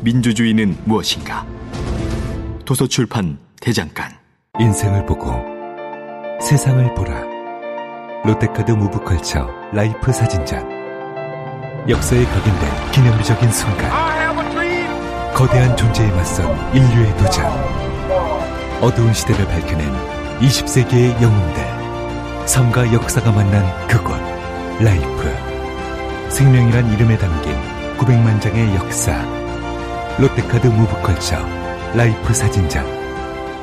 민주주의는 무엇인가? 도서출판 대장간. 인생을 보고 세상을 보라. 롯데카드 무브컬처 라이프 사진전 역사에 각인된 기념비적인 순간. 거대한 존재에 맞선 인류의 도전. 어두운 시대를 밝혀낸 20세기의 영웅들. 삶과 역사가 만난 그곳 라이프. 생명이란 이름에 담긴 900만 장의 역사 롯데카드 무브컬처 라이프 사진전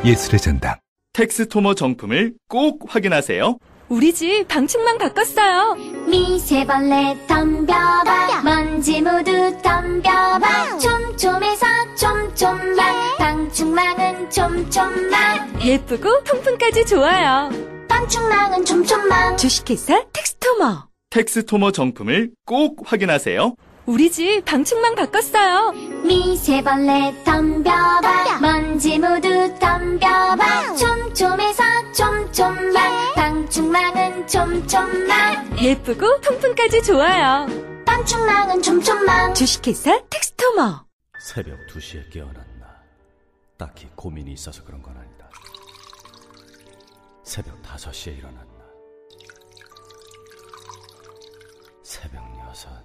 예술의 전당. 텍스토머 정품을 꼭 확인하세요. 우리 집 방충망 바꿨어요. 미세벌레 덤벼봐. 먼지 모두 덤벼봐. 촘촘해서 촘촘망 방충망은 촘촘망 예쁘고 통풍까지 좋아요. 방충망은 촘촘망 주식회사 텍스토머. 텍스토머 정품을 꼭 확인하세요. 우리 집 방충망 바꿨어요 미세벌레 덤벼봐 먼지 모두 덤벼봐 촘촘해서 촘촘망 방충망은 촘촘망 예쁘고 통풍까지 좋아요. 방충망은 촘촘망 주식회사 텍스토머. 새벽 2시에 깨어났나. 딱히 고민이 있어서 그런 건 아니다. 새벽 5시에 일어났나. 새벽 6.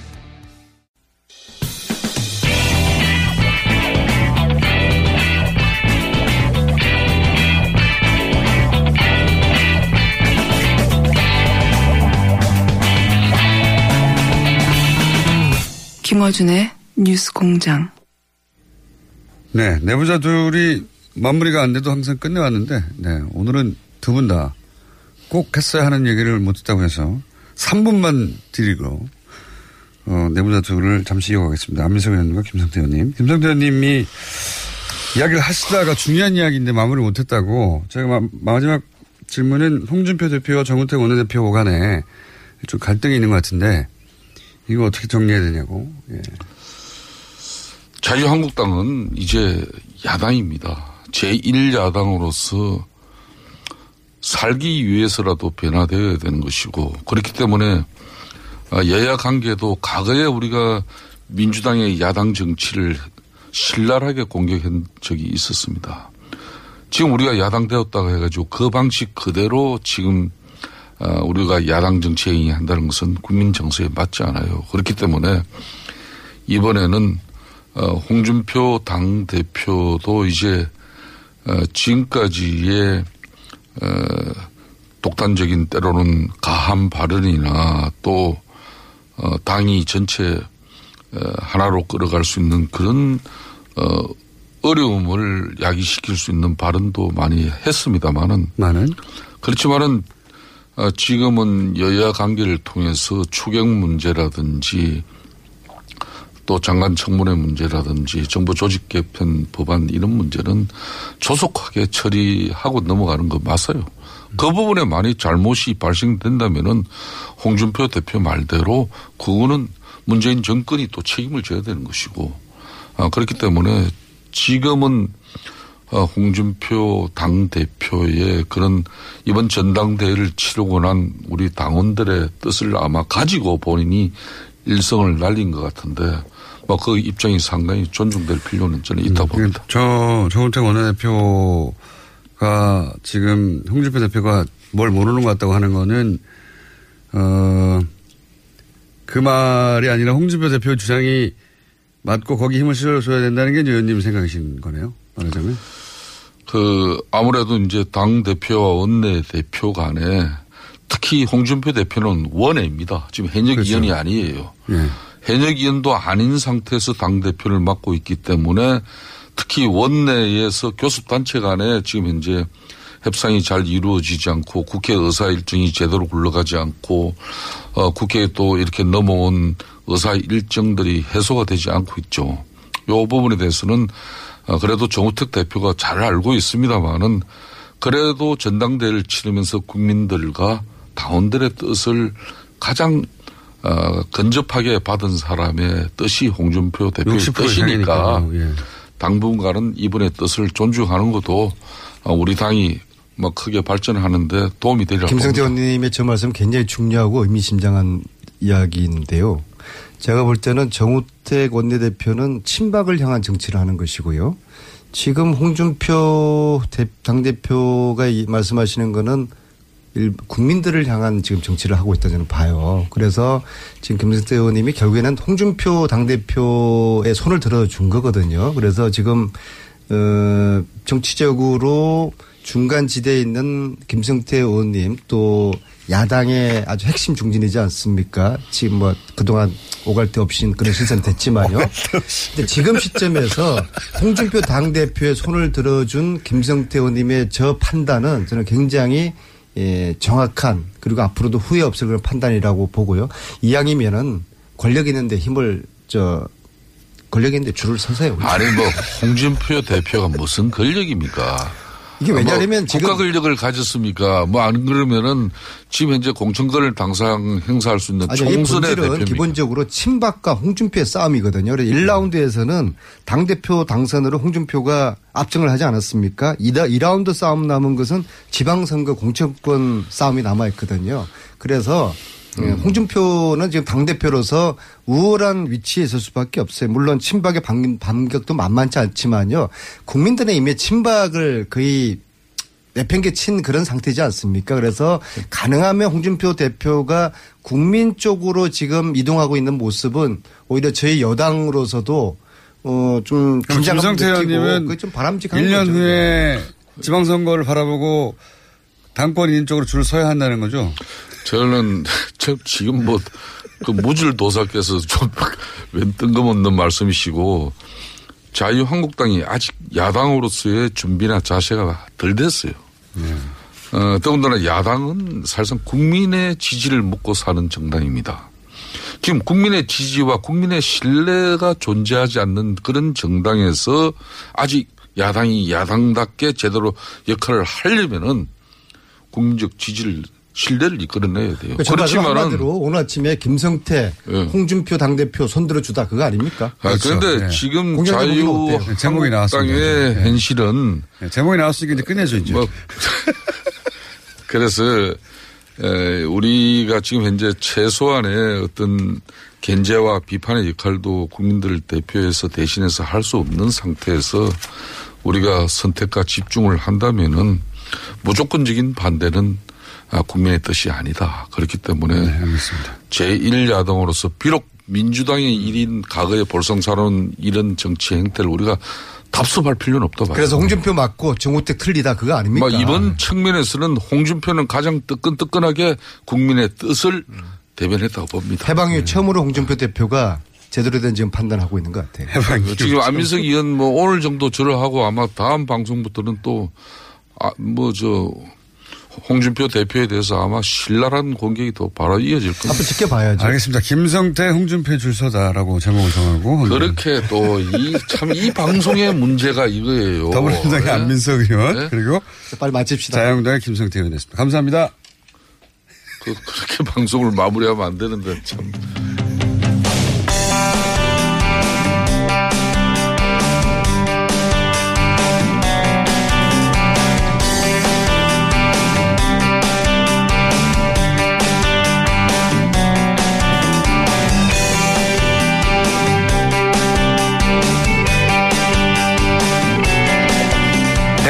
김어준의 뉴스 공장. 네, 내부자들이 마무리가 안 돼도 항상 끝내왔는데, 네, 오늘은 두 분 다 꼭 했어야 하는 얘기를 못 했다고 해서 3분만 드리고, 어, 내부자들을 잠시 이어가겠습니다. 안민석 의원님과 김성태 의원님. 김성태 의원님이 이야기를 하시다가 중요한 이야기인데 마무리 못 했다고, 제가 마, 마지막 질문은 홍준표 대표와 정우택 원내대표 간에 좀 갈등이 있는 것 같은데, 이거 어떻게 정리해야 되냐고, 예. 자유한국당은 이제 야당입니다. 제1야당으로서 살기 위해서라도 변화되어야 되는 것이고 그렇기 때문에 여야 관계도 과거에 우리가 민주당의 야당 정치를 신랄하게 공격한 적이 있었습니다. 지금 우리가 야당 되었다고 해가지고 그 방식 그대로 지금 우리가 야당 정치에 한다는 것은 국민 정서에 맞지 않아요. 그렇기 때문에 이번에는 어, 홍준표 당 대표도 이제 어, 지금까지의 어, 독단적인 때로는 가한 발언이나 또 어, 당이 전체 어, 하나로 끌어갈 수 있는 그런 어, 어려움을 야기시킬 수 있는 발언도 많이 했습니다만은 많은 그렇지만은 어, 지금은 여야 관계를 통해서 추경 문제라든지 또 장관 청문회 문제라든지 정부 조직 개편 법안 이런 문제는 조속하게 처리하고 넘어가는 거 맞아요. 그 부분에 많이 잘못이 발생된다면은 홍준표 대표 말대로 그거는 문재인 정권이 또 책임을 져야 되는 것이고 아, 그렇기 때문에 지금은 어, 홍준표 당 대표의 그런 이번 전당대회를 치르고 난 우리 당원들의 뜻을 아마 가지고 본인이 일성을 날린 것 같은데 뭐 그 입장이 상당히 존중될 필요는 저는 있다고 봅니다. 저 정우택 원내대표가 지금 홍준표 대표가 뭘 모르는 것 같다고 하는 거는 어, 그 말이 아니라 홍준표 대표 주장이 맞고 거기 힘을 실어줘야 된다는 게 이제 의원님 생각이신 거네요. 말하자면. 그 아무래도 이제 당 대표와 원내 대표 간에 특히 홍준표 대표는 원외입니다. 지금 현역 그렇죠. 의원이 아니에요. 예. 현역 의원도 아닌 상태에서 당 대표를 맡고 있기 때문에 특히 원내에서 교섭단체 간에 지금 현재 협상이 잘 이루어지지 않고 국회 의사 일정이 제대로 굴러가지 않고 어, 국회에 또 이렇게 넘어온 의사 일정들이 해소가 되지 않고 있죠. 요 부분에 대해서는 어, 그래도 정우택 대표가 잘 알고 있습니다만은 그래도 전당대회를 치르면서 국민들과 당원들의 뜻을 가장 어, 근접하게 받은 사람의 뜻이 홍준표 대표의 60% 뜻이니까. 예. 당분간은 이분의 뜻을 존중하는 것도 어, 우리 당이 뭐 크게 발전하는데 도움이 되리라고 김성태. 의원님의 저 말씀 굉장히 중요하고 의미심장한 이야기인데요. 제가 볼 때는 정우택 원내대표는 친박을 향한 정치를 하는 것이고요. 지금 홍준표 대- 당대표가 이 말씀하시는 거는 일- 국민들을 향한 지금 정치를 하고 있다 저는 봐요. 그래서 지금 김성태 의원님이 결국에는 홍준표 당대표의 손을 들어준 거거든요. 그래서 지금 어 정치적으로 중간 지대에 있는 김성태 의원님 또 야당의 아주 핵심 중진이지 않습니까? 지금 뭐 그동안 오갈 데 없이 그런 실선 됐지만요. 근데 지금 시점에서 홍준표 당대표의 손을 들어준 김성태 의원님의 저 판단은 저는 굉장히 예, 정확한 그리고 앞으로도 후회 없을 그런 판단이라고 보고요. 이왕이면은 권력 있는데 힘을 저 권력 있는데 줄을 서세요. 아니 뭐 홍준표 대표가 무슨 권력입니까? 이게 왜냐하면 뭐 지금 국가 권력을 가졌습니까? 뭐 안 그러면은 지금 현재 공천권을 당상 행사할 수 있는 아니, 이 총선의 대표입니다. 기본적으로 친박과 홍준표의 싸움이거든요. 그래서 1라운드에서는 당 대표 당선으로 홍준표가 압승을 하지 않았습니까? 2라운드 싸움 남은 것은 지방선거 공천권 싸움이 남아 있거든요. 그래서 예, 음. 홍준표는 지금 당대표로서 우월한 위치에 있을 수밖에 없어요. 물론 친박의 반- 반격도 만만치 않지만요. 국민들의 이미 친박을 거의 내팽개친 그런 상태지 않습니까? 그래서 가능하면 홍준표 대표가 국민 쪽으로 지금 이동하고 있는 모습은 오히려 저희 여당으로서도 어좀 긴장감 느끼고 의원님은 그게 좀 바람직한 1년 거죠. 후에 지방선거를 바라보고 당권 인인 쪽으로 줄을 서야 한다는 거죠. 저는 저 지금 뭐 그 무질 도사께서 좀웬 뜬금없는 말씀이시고 자유한국당이 아직 야당으로서의 준비나 자세가 덜 됐어요. 어, 더군다나 야당은 사실상 국민의 지지를 먹고 사는 정당입니다. 지금 국민의 지지와 국민의 신뢰가 존재하지 않는 그런 정당에서 아직 야당이 야당답게 제대로 역할을 하려면은 국민적 지지를 신뢰를 이끌어내야 돼요. 그 그렇지만 그렇지만은 한마디로 오늘 아침에 김성태, 예. 홍준표 당대표 손들어 주다 그거 아닙니까? 아, 그런데 네. 지금 어때요? 네, 제목이 나왔습니다. 네. 현실은 네, 제목이 나왔으니까 이제 끝내죠, 이제. 뭐 그래서 에, 우리가 지금 현재 최소한의 어떤 견제와 비판의 역할도 국민들을 대표해서 대신해서 할 수 없는 상태에서 우리가 선택과 집중을 한다면은 무조건적인 반대는 아, 국민의 뜻이 아니다. 그렇기 때문에 네, 알겠습니다. 제1야당으로서 비록 민주당의 일인 과거에 볼성사로운 이런 정치 행태를 우리가 답습할 필요는 없다 봐요. 그래서 홍준표 맞고 정우택 틀리다 그거 아닙니까? 뭐 이번 측면에서는 홍준표는 가장 뜨끈뜨끈하게 국민의 뜻을 대변했다고 봅니다. 해방 네. 이후 처음으로 홍준표 대표가 제대로 된 지금 판단하고 있는 것 같아요. 해방 지금 안민석 의원 뭐 오늘 정도 저를 하고 아마 다음 방송부터는 또, 아, 뭐 저, 홍준표 대표에 대해서 아마 신랄한 공격이 더 바로 이어질 겁니다. 앞으로 지켜봐야죠. 알겠습니다. 김성태, 홍준표 줄 서다라고 제목을 정하고. 그렇게 또 이 참 이 방송의 문제가 이거예요. 더불어민주당의 네? 안민석 의원 네? 그리고 빨리 마칩시다. 자유한국당의 김성태 의원이었습니다. 감사합니다. 그, 그렇게 방송을 마무리하면 안 되는데 참.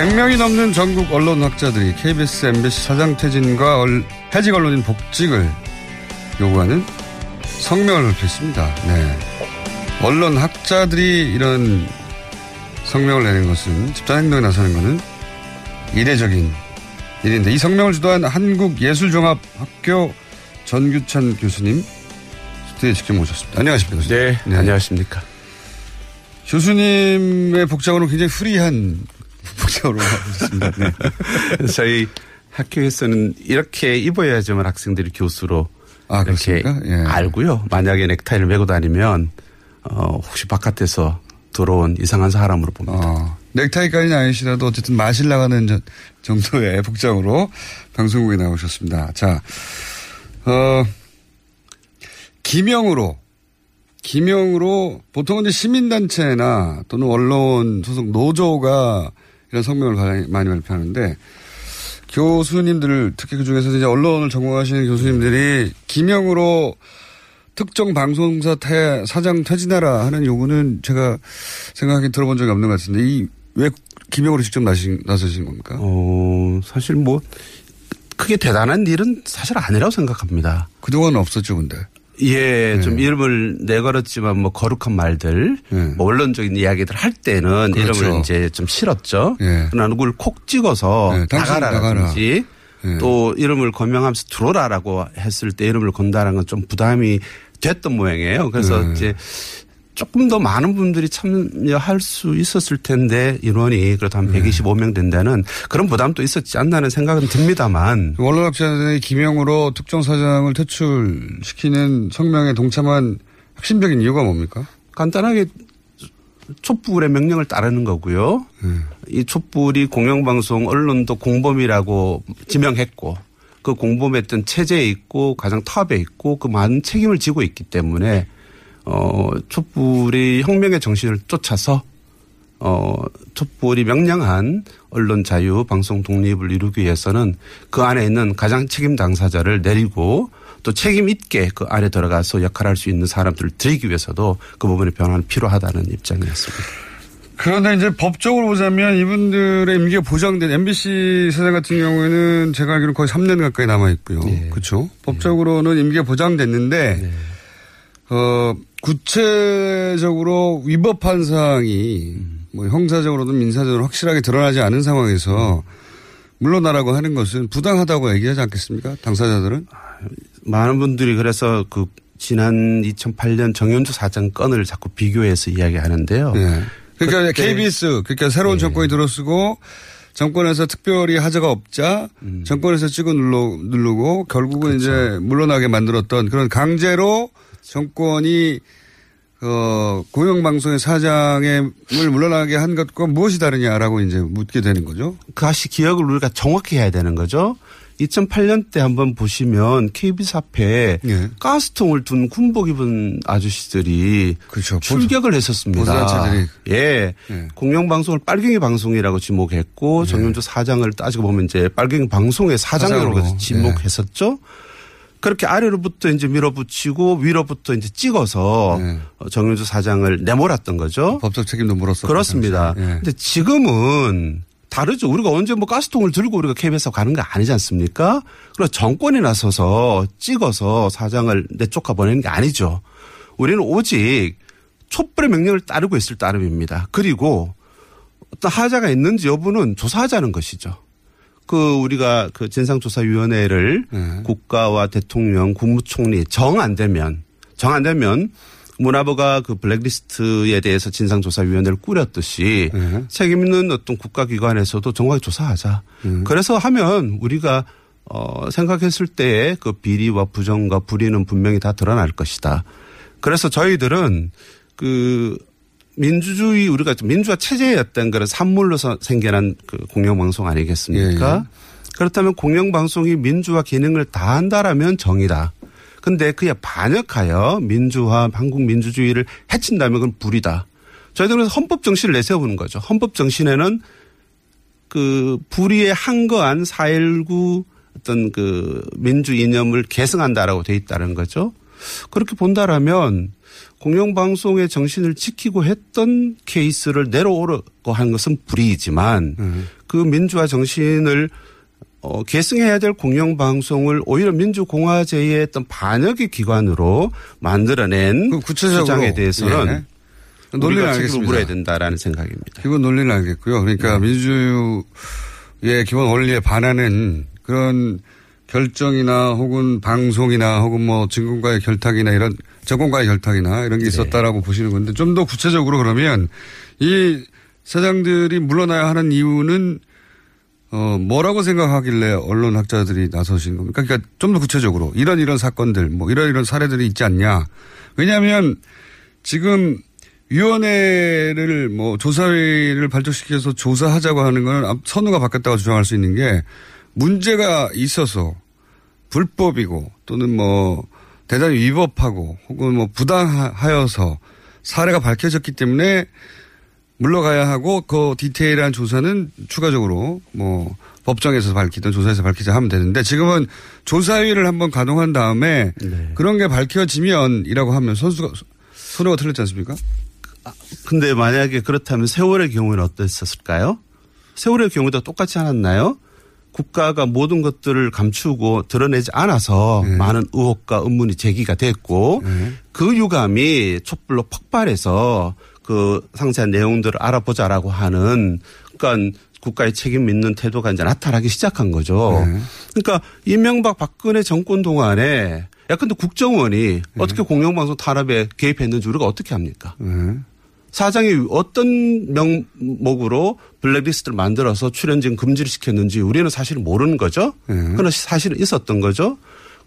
백 명이 넘는 전국 언론 학자들이 KBS, MBC 사장 퇴진과 얼- 해직 언론인 복직을 요구하는 성명을 발표했습니다. 네. 언론 학자들이 이런 성명을 내는 것은 집단 행동에 나서는 것은 이례적인 일인데 이 성명을 주도한 한국예술종합학교 전규찬 교수님 스튜디오에 직접 모셨습니다. 안녕하십니까 교수님. 네, 안녕하십니까. 교수님의 복장으로 굉장히 프리한 복장으로 하셨습니다. 네. 저희 학교에서는 이렇게 입어야지만 학생들이 교수로 아, 이렇게? 예. 알고요. 만약에 넥타이를 메고 다니면 어, 혹시 바깥에서 들어온 이상한 사람으로 봅니다. 어, 넥타이까지는 아니시라도 어쨌든 마실 나가는 저- 정도의 복장으로 방송국에 나오셨습니다. 자, 어, 기명으로, 기명으로 보통은 이제 시민단체나 또는 언론 소속 노조가 이런 성명을 발- 많이 발표하는데 교수님들 특히 그 중에서 이제 언론을 전공하시는 교수님들이 기명으로 특정 방송사 태- 사장 퇴진하라 하는 요구는 제가 생각하기 들어본 적이 없는 것 같은데 이 왜 기명으로 직접 나신, 나서신 겁니까? 어, 사실 뭐 크게 대단한 일은 사실 아니라고 생각합니다. 그동안은 없었죠, 근데. 예, 네. 좀 이름을 내걸었지만 뭐 거룩한 말들, 뭐 원론적인 이야기들 할 때는 그렇죠. 이름을 이제 좀 싫었죠. 예. 그러나 누굴 콕 찍어서 네, 당신 나가라든지 나가라. 예. 또 이름을 거명하면서 들어오라라고 했을 때 이름을 건다는 건 좀 부담이 됐던 모양이에요. 그래서 네. 이제 조금 더 많은 분들이 참여할 수 있었을 텐데 인원이 그래도 한 125명 된다는 그런 부담도 있었지 않나는 생각은 듭니다만 원로학자들의 기명으로 특정 사장을 퇴출시키는 성명에 동참한 핵심적인 이유가 뭡니까? 간단하게 촛불의 명령을 따르는 거고요. 네. 이 촛불이 공영방송 언론도 공범이라고 지명했고 그 공범했던 체제에 있고 가장 탑에 있고 그 많은 책임을 지고 있기 때문에 어 촛불이 혁명의 정신을 쫓아서 어 촛불이 명령한 언론 자유, 방송 독립을 이루기 위해서는 그 안에 있는 가장 책임 당사자를 내리고 또 책임 있게 그 안에 들어가서 역할할 수 있는 사람들을 들이기 위해서도 그 부분의 변화는 필요하다는 입장이었습니다. 그런데 이제 법적으로 보자면 이분들의 임기가 보장된 MBC 사장 같은 경우에는 제가 알기로 거의 3년 가까이 남아 있고요. 그렇죠? 법적으로는 임기가 보장됐는데 어 구체적으로 위법한 사항이 뭐 형사적으로든 민사적으로 확실하게 드러나지 않은 상황에서 물러나라고 하는 것은 부당하다고 얘기하지 않겠습니까? 당사자들은? 많은 분들이 그래서 그 지난 2008년 정현주 사장 건을 자꾸 비교해서 이야기하는데요. 네. 그러니까 KBS 그러니까 새로운 정권이 들어서고 정권에서 특별히 하자가 없자 음. 정권에서 찍어 눌러, 누르고 결국은 그렇죠. 이제 물러나게 만들었던 그런 강제로 정권이 어, 공영방송의 사장을 물러나게 한 것과 무엇이 다르냐라고 이제 묻게 되는 거죠. 그것이 기억을 우리가 정확히 해야 되는 거죠. 2008년 때 한번 보시면 KBS 앞에 예. 가스통을 둔 군복 입은 아저씨들이 출격을 했었습니다. 예. 예. 공영방송을 빨갱이 방송이라고 지목했고 정윤주 사장을 따지고 보면 이제 빨갱이 방송의 사장으로 사장으로. 지목했었죠. 그렇게 아래로부터 이제 밀어붙이고 위로부터 이제 찍어서 어, 정윤주 사장을 내몰았던 거죠. 법적 책임도 물었었고. 그렇습니다. 예. 근데 지금은 다르죠. 우리가 언제 뭐 가스통을 들고 우리가 KBS 가는 거 아니지 않습니까? 그래서 정권이 나서서 찍어서 사장을 내쫓아 보내는 게 아니죠. 우리는 오직 촛불의 명령을 따르고 있을 따름입니다. 그리고 어떤 하자가 있는지 여부는 조사하자는 것이죠. 그 우리가 그 진상조사위원회를 네. 국가와 대통령, 국무총리 정 안 되면 정 안 되면 문화부가 그 블랙리스트에 대해서 진상조사위원회를 꾸렸듯이 네. 책임 있는 어떤 국가기관에서도 정확히 조사하자. 음. 그래서 하면 우리가 어 생각했을 때의 그 비리와 부정과 불의는 분명히 다 드러날 것이다. 그래서 저희들은 그 민주주의 우리가 좀 민주화 체제였던 그런 산물로서 생겨난 그 공영방송 아니겠습니까? 예, 그렇다면 공영방송이 민주화 기능을 다한다라면 정의다. 근데 그에 반역하여 민주화, 한국 민주주의를 해친다면 그건 불이다. 저희들은 헌법 정신을 내세우는 거죠. 헌법 정신에는 그 불의에 한거한 4.19 어떤 그 민주 이념을 계승한다라고 돼 있다는 거죠. 그렇게 본다라면 공영방송의 정신을 지키고 했던 케이스를 내려오려고 한 것은 불이지만 그 민주화 정신을 어, 계승해야 될 공영방송을 오히려 민주공화제의 어떤 반역의 기관으로 만들어낸 구체적으로, 주장에 대해서는 예. 책임을 알겠습니다. 물어야 된다라는 생각입니다. 이건 논리는 알겠고요. 그러니까 네. 민주주의 예, 기본 원리에 반하는 그런 결정이나 혹은 방송이나 혹은 뭐 증권과의 결탁이나 이런 정권과의 결탁이나 이런 게 있었다라고 보시는 건데 좀 더 구체적으로 그러면 이 사장들이 물러나야 하는 이유는 어 뭐라고 생각하길래 언론 학자들이 나서신 겁니까? 그러니까 좀 더 구체적으로 이런 이런 사건들 뭐 이런 이런 사례들이 있지 않냐? 왜냐하면 지금 위원회를 뭐 조사회를 발족시켜서 조사하자고 하는 건 선우가 바뀌었다고 주장할 수 있는 게 문제가 있어서 불법이고 또는 뭐 대단히 위법하고 혹은 뭐 부당하여서 사례가 밝혀졌기 때문에 물러가야 하고 그 디테일한 조사는 추가적으로 뭐 법정에서 밝히든 조사에서 밝히자 하면 되는데 지금은 조사위를 한번 가동한 다음에 네. 그런 게 밝혀지면이라고 하면 선수가 선우가 틀렸지 않습니까? 근데 만약에 그렇다면 세월의 경우는 어땠었을까요? 세월의 경우도 똑같지 않았나요? 국가가 모든 것들을 감추고 드러내지 않아서 네. 많은 의혹과 의문이 제기가 됐고 네. 그 유감이 촛불로 폭발해서 그 상세한 내용들을 알아보자라고 하는 그러니까 국가의 책임 믿는 태도가 이제 나타나기 시작한 거죠. 네. 그러니까 이명박 박근혜 정권 동안에 야 근데 국정원이 네. 어떻게 공영방송 탄압에 개입했는지 우리가 어떻게 합니까? 네. 사장이 어떤 명목으로 블랙리스트를 만들어서 출연진 금지를 시켰는지 우리는 사실 모르는 거죠. 네. 그러나 사실은 있었던 거죠.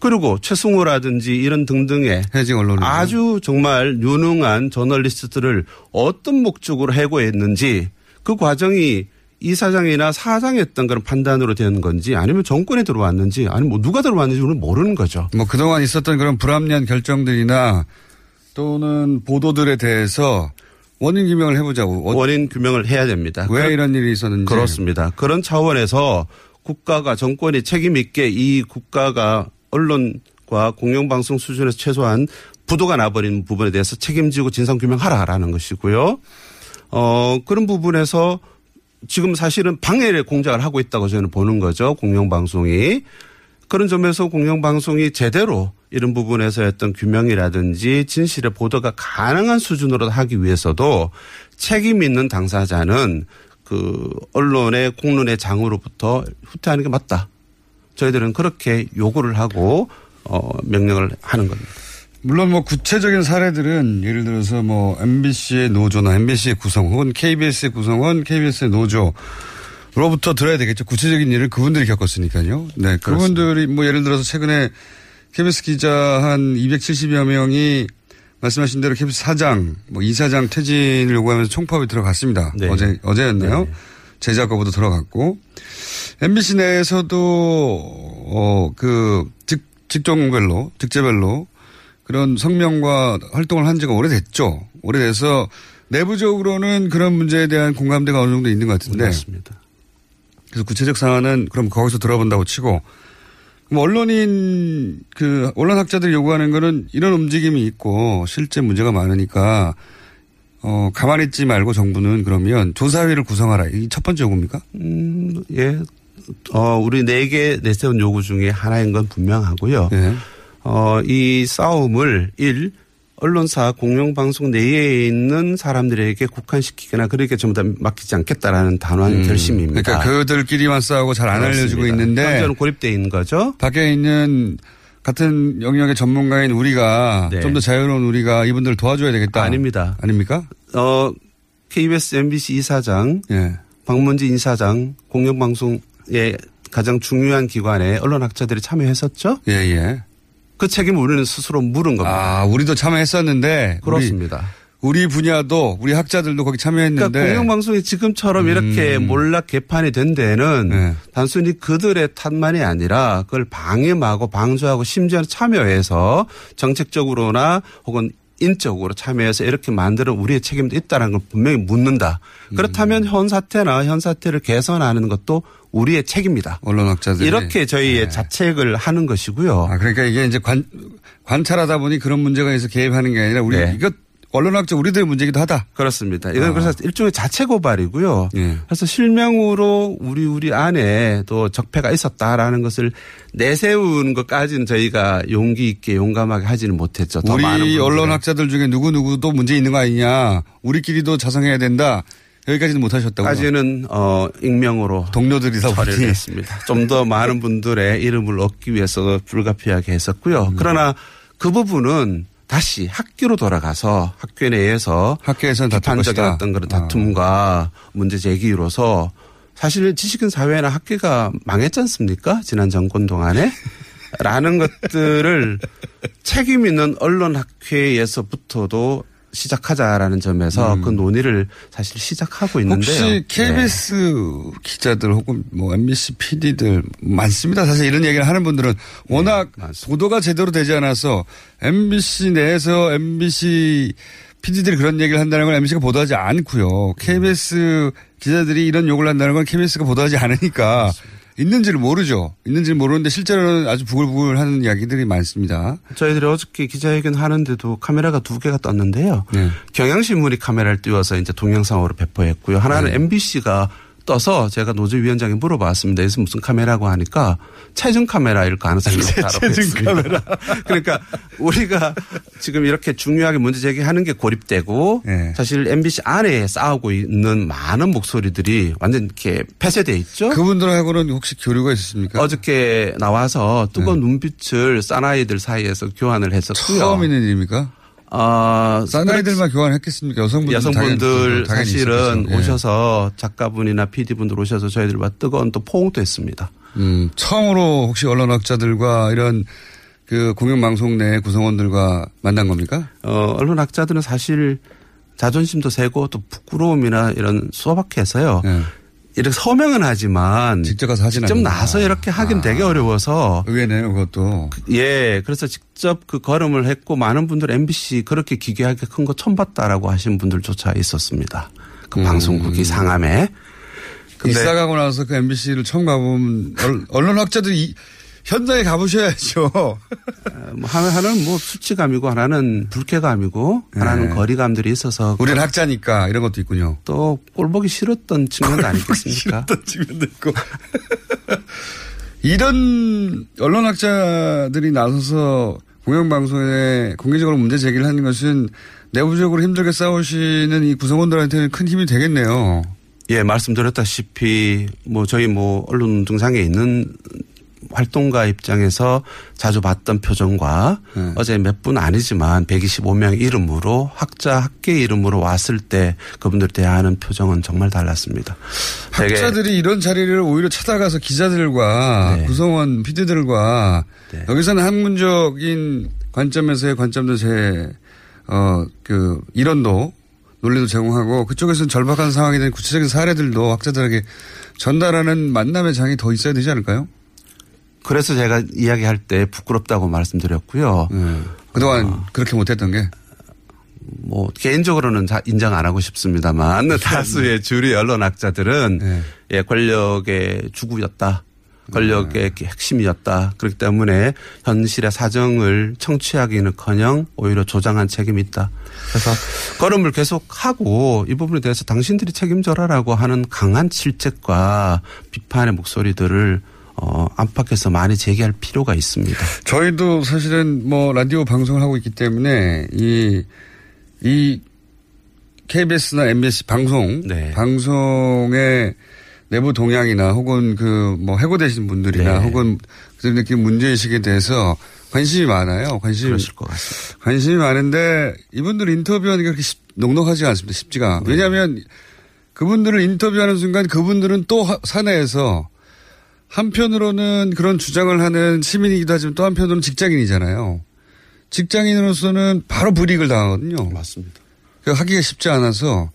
그리고 최승호라든지 이런 등등의 해직 언론 아주 정말 유능한 저널리스트들을 어떤 목적으로 해고했는지 그 과정이 이 사장이나 사장이었던 그런 판단으로 되는 건지 아니면 정권에 들어왔는지 아니면 뭐 누가 들어왔는지 우리는 모르는 거죠. 뭐 그동안 있었던 그런 불합리한 결정들이나 또는 보도들에 대해서 원인 규명을 해보자고. 어, 원인 규명을 해야 됩니다. 왜 이런 일이 있었는지. 그렇습니다. 그런 차원에서 국가가 정권이 책임 있게 이 국가가 언론과 공영방송 수준에서 최소한 부도가 나버린 부분에 대해서 책임지고 진상 규명하라라는 것이고요. 어, 그런 부분에서 지금 사실은 방해를 공작을 하고 있다고 저는 보는 거죠. 공영방송이. 그런 점에서 공영방송이 제대로 이런 부분에서 어떤 규명이라든지 진실의 보도가 가능한 수준으로 하기 위해서도 책임 있는 당사자는 그 언론의 공론의 장으로부터 후퇴하는 게 맞다. 저희들은 그렇게 요구를 하고 어 명령을 하는 겁니다. 물론 뭐 구체적인 사례들은 예를 들어서 뭐 MBC의 노조나 MBC의 구성 혹은 KBS의 구성원, KBS의 노조 로부터 들어야 되겠죠. 구체적인 일을 그분들이 겪었으니까요. 네. 그분들이 뭐 예를 들어서 최근에 KBS 기자 한 270여 명이 말씀하신 대로 KBS 사장, 뭐 이사장 퇴진을 요구하면서 총파업에 들어갔습니다. 네. 어제, 어제였나요? 네. 제자 거부도 들어갔고. MBC 내에서도, 어, 그, 직, 직종별로, 직제별로 그런 성명과 활동을 한 지가 오래됐죠. 오래돼서 내부적으로는 그런 문제에 대한 공감대가 어느 정도 있는 것 같은데. 맞습니다. 그래서 구체적 사안은 그럼 거기서 들어본다고 치고 뭐 언론인 그 언론 학자들이 요구하는 거는 이런 움직임이 있고 실제 문제가 많으니까 어 가만히 있지 말고 정부는 그러면 조사회를 구성하라. 이 첫 번째 요구입니까? 음, 예. 어, 우리 네 개 내세운 요구 중에 하나인 건 분명하고요. 예. 어, 이 싸움을 일 언론사 공영방송 내에 있는 사람들에게 국한시키거나 그렇게 전부 다 맡기지 않겠다라는 단호한 음. 결심입니다. 그러니까 그들끼리만 싸우고 잘 안 알려주고 있는데 현재는 고립돼 있는 거죠. 밖에 있는 같은 영역의 전문가인 우리가 네. 좀더 자유로운 우리가 이분들 도와줘야 되겠다. 아닙니다. 아닙니까? 어, KBS MBC 이사장, 예. 박문지 이사장, 공영방송의 가장 중요한 기관에 언론학자들이 참여했었죠. 예, 예. 그 책임을 우리는 스스로 물은 겁니다. 아, 우리도 참여했었는데. 그렇습니다. 우리, 우리 분야도 우리 학자들도 거기 참여했는데. 그러니까 공영방송이 지금처럼 음. 이렇게 몰락 개판이 된 데는 네. 단순히 그들의 탓만이 아니라 그걸 방임하고 방조하고 심지어는 참여해서 정책적으로나 혹은 인적으로 참여해서 이렇게 만들어 우리의 책임도 있다는 걸 분명히 묻는다. 그렇다면 음. 현 사태나 현 사태를 개선하는 것도 우리의 책입니다. 언론학자들 이렇게 저희의 네. 자책을 하는 것이고요. 아, 그러니까 이게 이제 관, 관찰하다 보니 그런 문제가 있어 개입하는 게 아니라 우리 네. 이것 언론학자 우리들의 문제이기도 하다. 그렇습니다. 이건 아. 그래서 일종의 자체 고발이고요. 예. 그래서 실명으로 우리 우리 안에 또 적폐가 있었다라는 것을 내세우는 것까지는 저희가 용기 있게 용감하게 하지는 못했죠. 우리 언론학자들 중에 누구 누구도 문제 있는 거 아니냐. 우리끼리도 자성해야 된다. 여기까지는 못 하셨다고요? 까지는 어 익명으로 동료들이다 보니 처리를 했습니다. 좀 더 많은 분들의 이름을 얻기 위해서 불가피하게 했었고요. 음. 그러나 그 부분은 다시 학교로 돌아가서 학교 내에서 학교에서는 다툴 비판적인. 어떤 그런 다툼과 문제 제기로서 사실 지식인 사회나 학교가 망했지 않습니까? 지난 정권 동안에. 라는 것들을 책임 있는 언론 학회에서부터도 시작하자라는 점에서 그 논의를 사실 시작하고 있는데요. 음. 네. 혹시 KBS 기자들 혹은 뭐 MBC PD들 많습니다. 사실 이런 얘기를 하는 분들은 워낙 보도가 제대로 되지 않아서 MBC 내에서 MBC PD들이 그런 얘기를 한다는 걸 MBC가 보도하지 않고요. KBS 기자들이 이런 욕을 한다는 건 KBS가 보도하지 않으니까 있는지를 모르죠. 있는지를 모르는데 실제로는 아주 부글부글 하는 이야기들이 많습니다. 저희들이 어저께 기자회견 하는데도 카메라가 두 개가 떴는데요. 경향신문이 카메라를 띄워서 이제 동영상으로 배포했고요. 하나는 MBC가 떠서 제가 노조위원장에 물어봤습니다. 그래서 무슨 카메라고 하니까 체중 카메라일 가능성이 높다고 체중 했습니다. 카메라. 그러니까 우리가 지금 이렇게 중요하게 문제 제기하는 게 고립되고 사실 MBC 안에 싸우고 있는 많은 목소리들이 완전 이렇게 폐쇄돼 있죠. 그분들하고는 혹시 교류가 있으십니까? 어저께 나와서 뜨거운 눈빛을 사나이들 사이에서 교환을 했었고요. 처음 있는 일입니까? 아, 사나이들만 교환했겠습니까? 여성분들 여성분들 당연히, 사실은. 예. 오셔서 작가분이나 PD분들 오셔서 저희들과 뜨거운 또 포옹도 했습니다. 음, 처음으로 혹시 언론학자들과 이런 그 공영방송 내 구성원들과 만난 겁니까? 어, 언론학자들은 사실 자존심도 세고 또 부끄러움이나 이런 소박해서요. 이렇게 서명은 하지만 네. 직접 가서 하진 직접 않는구나. 나서 이렇게 하긴 되게 어려워서 의외네요, 그것도. 예, 그래서 직접 그 걸음을 했고 많은 분들 MBC 그렇게 기괴하게 큰 거 처음 봤다라고 하신 분들조차 있었습니다. 그 음. 방송국이 상암에. 이사 가고 나서 그 MBC를 처음 가보면 언- 언론학자들이 이- 현장에 가보셔야죠. 뭐 하나- 하나는 뭐 수치감이고 하나는 불쾌감이고 하나는 네. 거리감들이 있어서 우리는 학자니까 이런 것도 있군요. 또 꼴보기 싫었던 측면도 아니겠습니까? 싫었던 측면도 있고. 이런 언론학자들이 나서서 공영방송에 공개적으로 문제 제기를 하는 것은 내부적으로 힘들게 싸우시는 이 구성원들한테는 큰 힘이 되겠네요. 예, 말씀드렸다시피 뭐 저희 뭐 언론 등상에 있는 활동가 입장에서 자주 봤던 표정과 네. 어제 몇 분 아니지만 125명 이름으로 학자 학계 이름으로 왔을 때 그분들 대하는 표정은 정말 달랐습니다. 학자들이 이런 자리를 오히려 찾아가서 기자들과 네. 구성원 PD들과 여기서는 학문적인 관점에서의 관점도 제, 어, 그, 이론도 논리도 제공하고 그쪽에서는 절박한 상황에 대한 구체적인 사례들도 학자들에게 전달하는 만남의 장이 더 있어야 되지 않을까요? 그래서 제가 이야기할 때 부끄럽다고 말씀드렸고요. 그동안 그렇게 못했던 게 뭐 개인적으로는 다 인정 안 하고 싶습니다만 다수의 주류 언론 학자들은 예 권력의 주구였다. 권력의 핵심이었다. 그렇기 때문에 현실의 사정을 청취하기는커녕 오히려 조장한 책임이 있다. 그래서 걸음을 계속 하고 이 부분에 대해서 당신들이 책임져라라고 하는 강한 질책과 비판의 목소리들을 어, 안팎에서 많이 제기할 필요가 있습니다. 저희도 사실은 뭐 라디오 방송을 하고 있기 때문에 이, 이 KBS나 MBC 방송, 네. 방송의 내부 동향이나 혹은 그 뭐 해고되신 분들이나 네. 혹은 그들 느낀 문제의식에 대해서 관심이 많아요. 관심이. 그러실 것 같습니다. 관심이 많은데 이분들 인터뷰하는 게 그렇게 쉽- 녹록하지 않습니다. 쉽지가. 네. 왜냐하면 그분들을 인터뷰하는 순간 그분들은 또 하- 사내에서 한편으로는 그런 주장을 하는 시민이기도 하지만 또 한편으로는 직장인이잖아요. 직장인으로서는 바로 불이익을 당하거든요. 맞습니다. 하기가 쉽지 않아서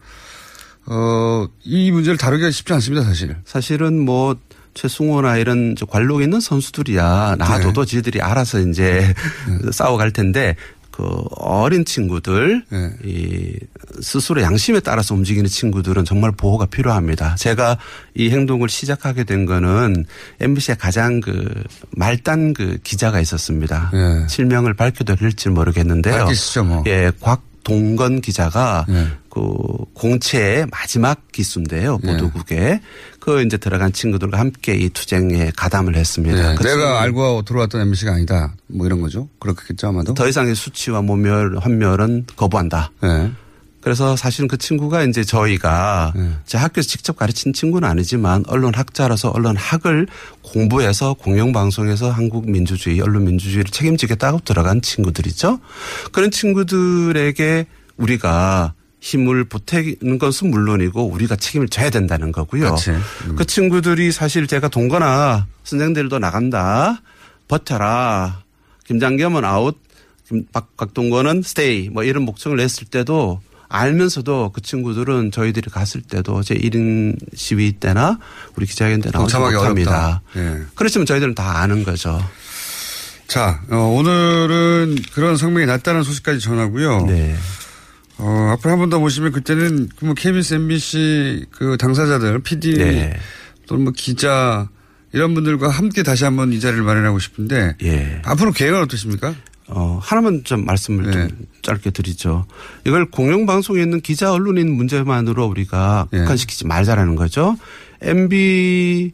어, 이 문제를 다루기가 쉽지 않습니다, 사실. 사실은 뭐 최승호나 이런 저 관록에 있는 선수들이야 놔둬도 네. 지들이 알아서 이제 싸워갈 텐데 그 어린 친구들 네. 이 스스로 양심에 따라서 움직이는 친구들은 정말 보호가 필요합니다. 제가 이 행동을 시작하게 된 거는 MBC의 가장 그 말단 그 기자가 있었습니다. 네. 실명을 밝혀도 될지 모르겠는데요. 밝히시죠, 뭐. 예, 곽동건 기자가 네. 그 공채의 마지막 기수인데요. 네. 보도국에 그 이제 들어간 친구들과 함께 이 투쟁에 가담을 했습니다. 네, 그 내가 알고 들어왔던 MBC가 아니다. 뭐 이런 거죠. 그렇겠죠, 아마도. 더 이상의 수치와 모멸, 환멸은 거부한다. 네. 그래서 사실은 그 친구가 이제 저희가 네. 제 학교에서 직접 가르친 친구는 아니지만 언론학자라서 언론학을 공부해서 공영방송에서 한국 민주주의, 언론 민주주의를 책임지겠다고 들어간 친구들이죠. 그런 친구들에게 우리가 힘을 보태는 것은 물론이고 우리가 책임을 져야 된다는 거고요. 그치. 그 친구들이 사실 제가 동거나 선생들도 나간다. 버텨라. 김장겸은 아웃. 김- 박, 박동건은 stay. 뭐 이런 목청을 냈을 때도 알면서도 그 친구들은 저희들이 갔을 때도 제 1인 시위 때나 우리 기자회견 때 나오지 못합니다. 예. 그렇지만 저희들은 다 아는 거죠. 자, 어, 오늘은 그런 성명이 났다는 소식까지 전하고요. 네. 어, 앞으로 한 번 더 모시면 그때는 그뭐 KBS, MBC 그 당사자들, PD 네. 또는 뭐 기자 이런 분들과 함께 다시 한번 이 자리를 마련하고 싶은데 예. 앞으로 계획은 어떠십니까? 어, 하나만 좀 말씀을 좀 짧게 드리죠. 이걸 공영방송에 있는 기자 언론인 문제만으로 우리가 국한시키지 말자라는 거죠. MB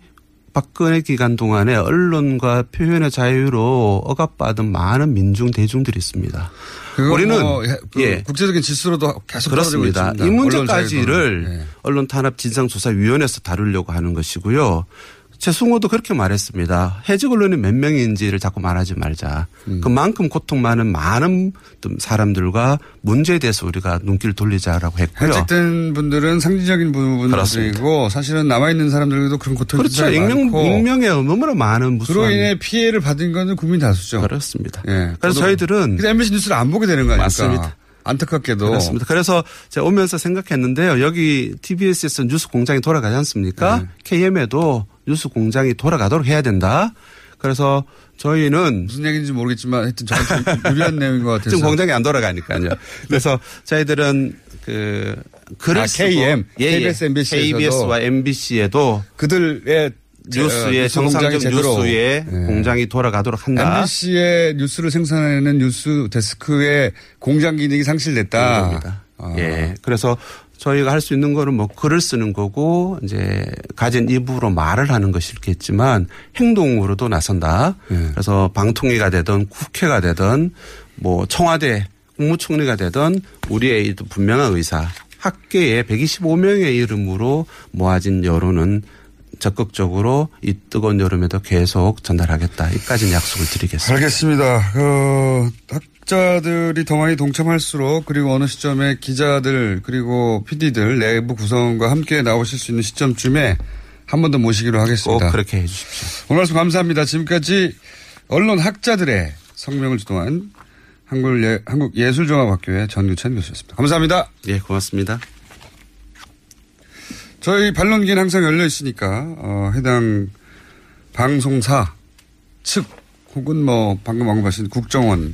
박근혜 기간 동안에 언론과 표현의 자유로 억압받은 많은 민중 대중들이 있습니다. 우리는 뭐 해- 그 예. 국제적인 지수로도 계속 그렇습니다. 이 문제까지를. 네. 언론 탄압 진상조사위원회에서 다루려고 하는 것이고요. 최승호도 그렇게 말했습니다. 해직 언론이 몇 명인지를 자꾸 말하지 말자. 음. 그만큼 고통 많은 많은 사람들과 문제에 대해서 우리가 눈길을 돌리자라고 했고요. 해직된 분들은 상징적인 부분들이고. 사실은 남아있는 사람들도 그런 고통이 그렇죠. 익명, 익명에 너무나 많은 무수한. 그로 인해 피해를 받은 거는 국민 다수죠. 그렇습니다. 예. 그래서 저희들은 그래서 MBC 뉴스를 안 보게 되는 거 아닙니까? 맞습니다. 안타깝게도. 그렇습니다. 그래서 제가 오면서 생각했는데요. 여기 TBS에서 뉴스 공장이 돌아가지 않습니까? 네. KM에도 뉴스 공장이 돌아가도록 해야 된다. 그래서 저희는 무슨 얘기인지 모르겠지만 하여튼 저한테 좀 유리한 내용인 것 같아서. 지금 공장이 안 돌아가니까요. 그래서 저희들은 그 글을 아, KM, 예, 예. KBS, MBC 에서도 KBS와 MBC에도 그들의 뉴스의 뉴스 공장이 정상적. 뉴스의 예. 공장이 돌아가도록 한다. MBC의 뉴스를 생산하는 뉴스 데스크의 공장 기능이 상실됐다. 아. 예. 그래서 저희가 할 수 있는 거는 뭐 글을 쓰는 거고 이제 가진 입으로 말을 하는 것이겠지만 행동으로도 나선다. 예. 그래서 방통위가 되든 국회가 되든 뭐 청와대 국무총리가 되든 우리의 이 분명한 의사 학계에 125명의 이름으로 모아진 여론은 적극적으로 이 뜨거운 여름에도 계속 전달하겠다. 이까지는 약속을 드리겠습니다. 알겠습니다. 그 학자들이 더 많이 동참할수록 그리고 어느 시점에 기자들 그리고 PD들 내부 구성과 함께 나오실 수 있는 시점쯤에 한 번 더 모시기로 하겠습니다. 꼭 그렇게 해 주십시오. 오늘 말씀 감사합니다. 지금까지 언론 학자들의 성명을 주동한 한국 예, 한국 예술종합학교의 전규찬 교수였습니다. 감사합니다. 예, 고맙습니다. 저희 반론기는 항상 열려 있으니까 어, 해당 방송사 측 혹은 뭐 방금 언급하신 국정원의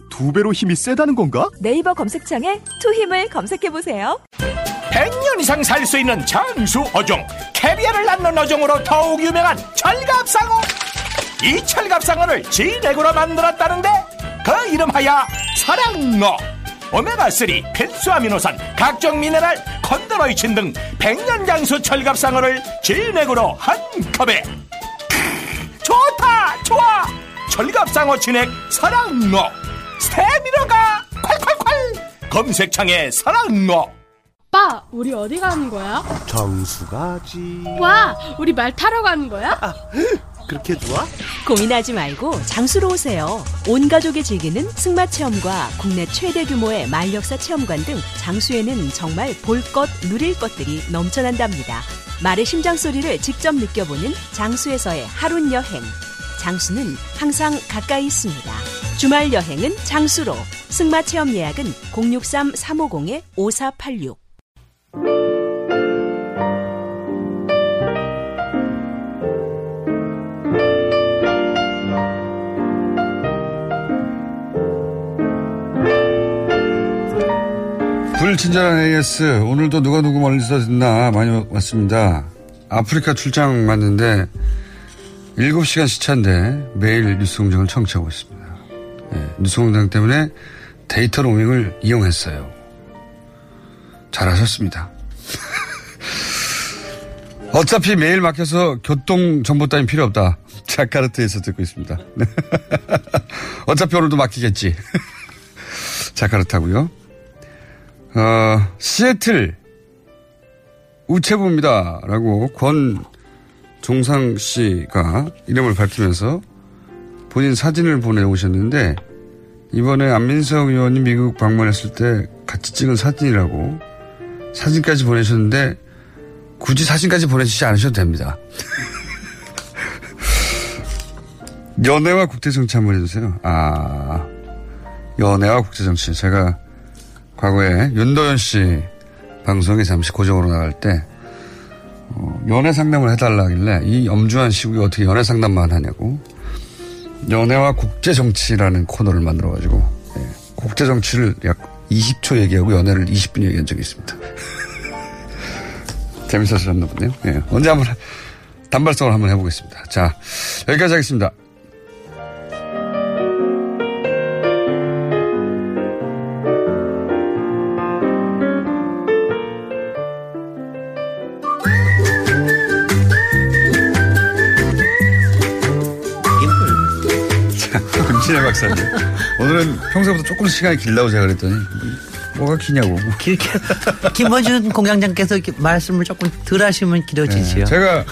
두 배로 힘이 세다는 건가? 네이버 검색창에 투 힘을 검색해보세요. 100년 이상 살 수 있는 장수 어종. 캐비아를 낳는 어종으로 더욱 유명한 철갑상어. 이 철갑상어를 진액으로 만들었다는데 그 이름하여 사랑어. 오메가3 필수 아미노산 각종 미네랄 컨드로이친 등 100년 장수 철갑상어를 진액으로 한 컵에. 크, 좋다 좋아. 철갑상어 진액 사랑어 스테미너가 콸콸콸 검색창에 사랑어 오빠, 우리 어디 가는 거야? 정수 가지. 와, 우리 말 타러 가는 거야? 그렇게 좋아? 고민하지 말고 장수로 오세요. 온 가족이 즐기는 승마 체험과 국내 최대 규모의 말역사 체험관 등 장수에는 정말 볼 것, 누릴 것들이 넘쳐난답니다. 말의 심장 소리를 직접 느껴보는 장수에서의 하룬 여행. 장수는 항상 가까이 있습니다. 주말 여행은 장수로. 승마 체험 예약은 063-350-5486. 불친절한 AS. 오늘도 누가 누구 멀리서 듣나 많이 왔습니다. 아프리카 출장 왔는데 7시간 시차인데 매일 뉴스 공장을 청취하고 있습니다. 예, 뉴스공장 때문에 데이터 로밍을 이용했어요. 잘하셨습니다. 어차피 매일 막혀서 교통 정보 따윈 필요 없다. 자카르트에서 듣고 있습니다. 어차피 오늘도 막히겠지. 자카르타고요. 어, 시애틀 우체부입니다. 라고 권 종상 씨가 이름을 밝히면서 본인 사진을 보내오셨는데 이번에 안민석 의원이 미국 방문했을 때 같이 찍은 사진이라고 사진까지 보내셨는데 굳이 사진까지 보내주시지 않으셔도 됩니다. 연애와 국제정치 한번 해주세요. 아, 연애와 국제정치. 제가 과거에 윤도현 씨 방송에 잠시 고정으로 나갈 때, 어, 연애 상담을 해달라길래 이 엄중한 시국에 어떻게 연애 상담만 하냐고. 연애와 국제 정치라는 코너를 만들어가지고, 예, 국제 정치를 약 20초 얘기하고 연애를 20분 얘기한 적이 있습니다. 재밌었었나 보네요. 예, 언제 한번 단발성을 한번 해보겠습니다. 자, 여기까지 하겠습니다. 박사님. 오늘은 평소보다 조금 시간이 길다고 제가 그랬더니, 뭐가 기냐고. 길게 김원준 공장장께서 이렇게 말씀을 조금 덜 하시면 길어지지요. 네, 제가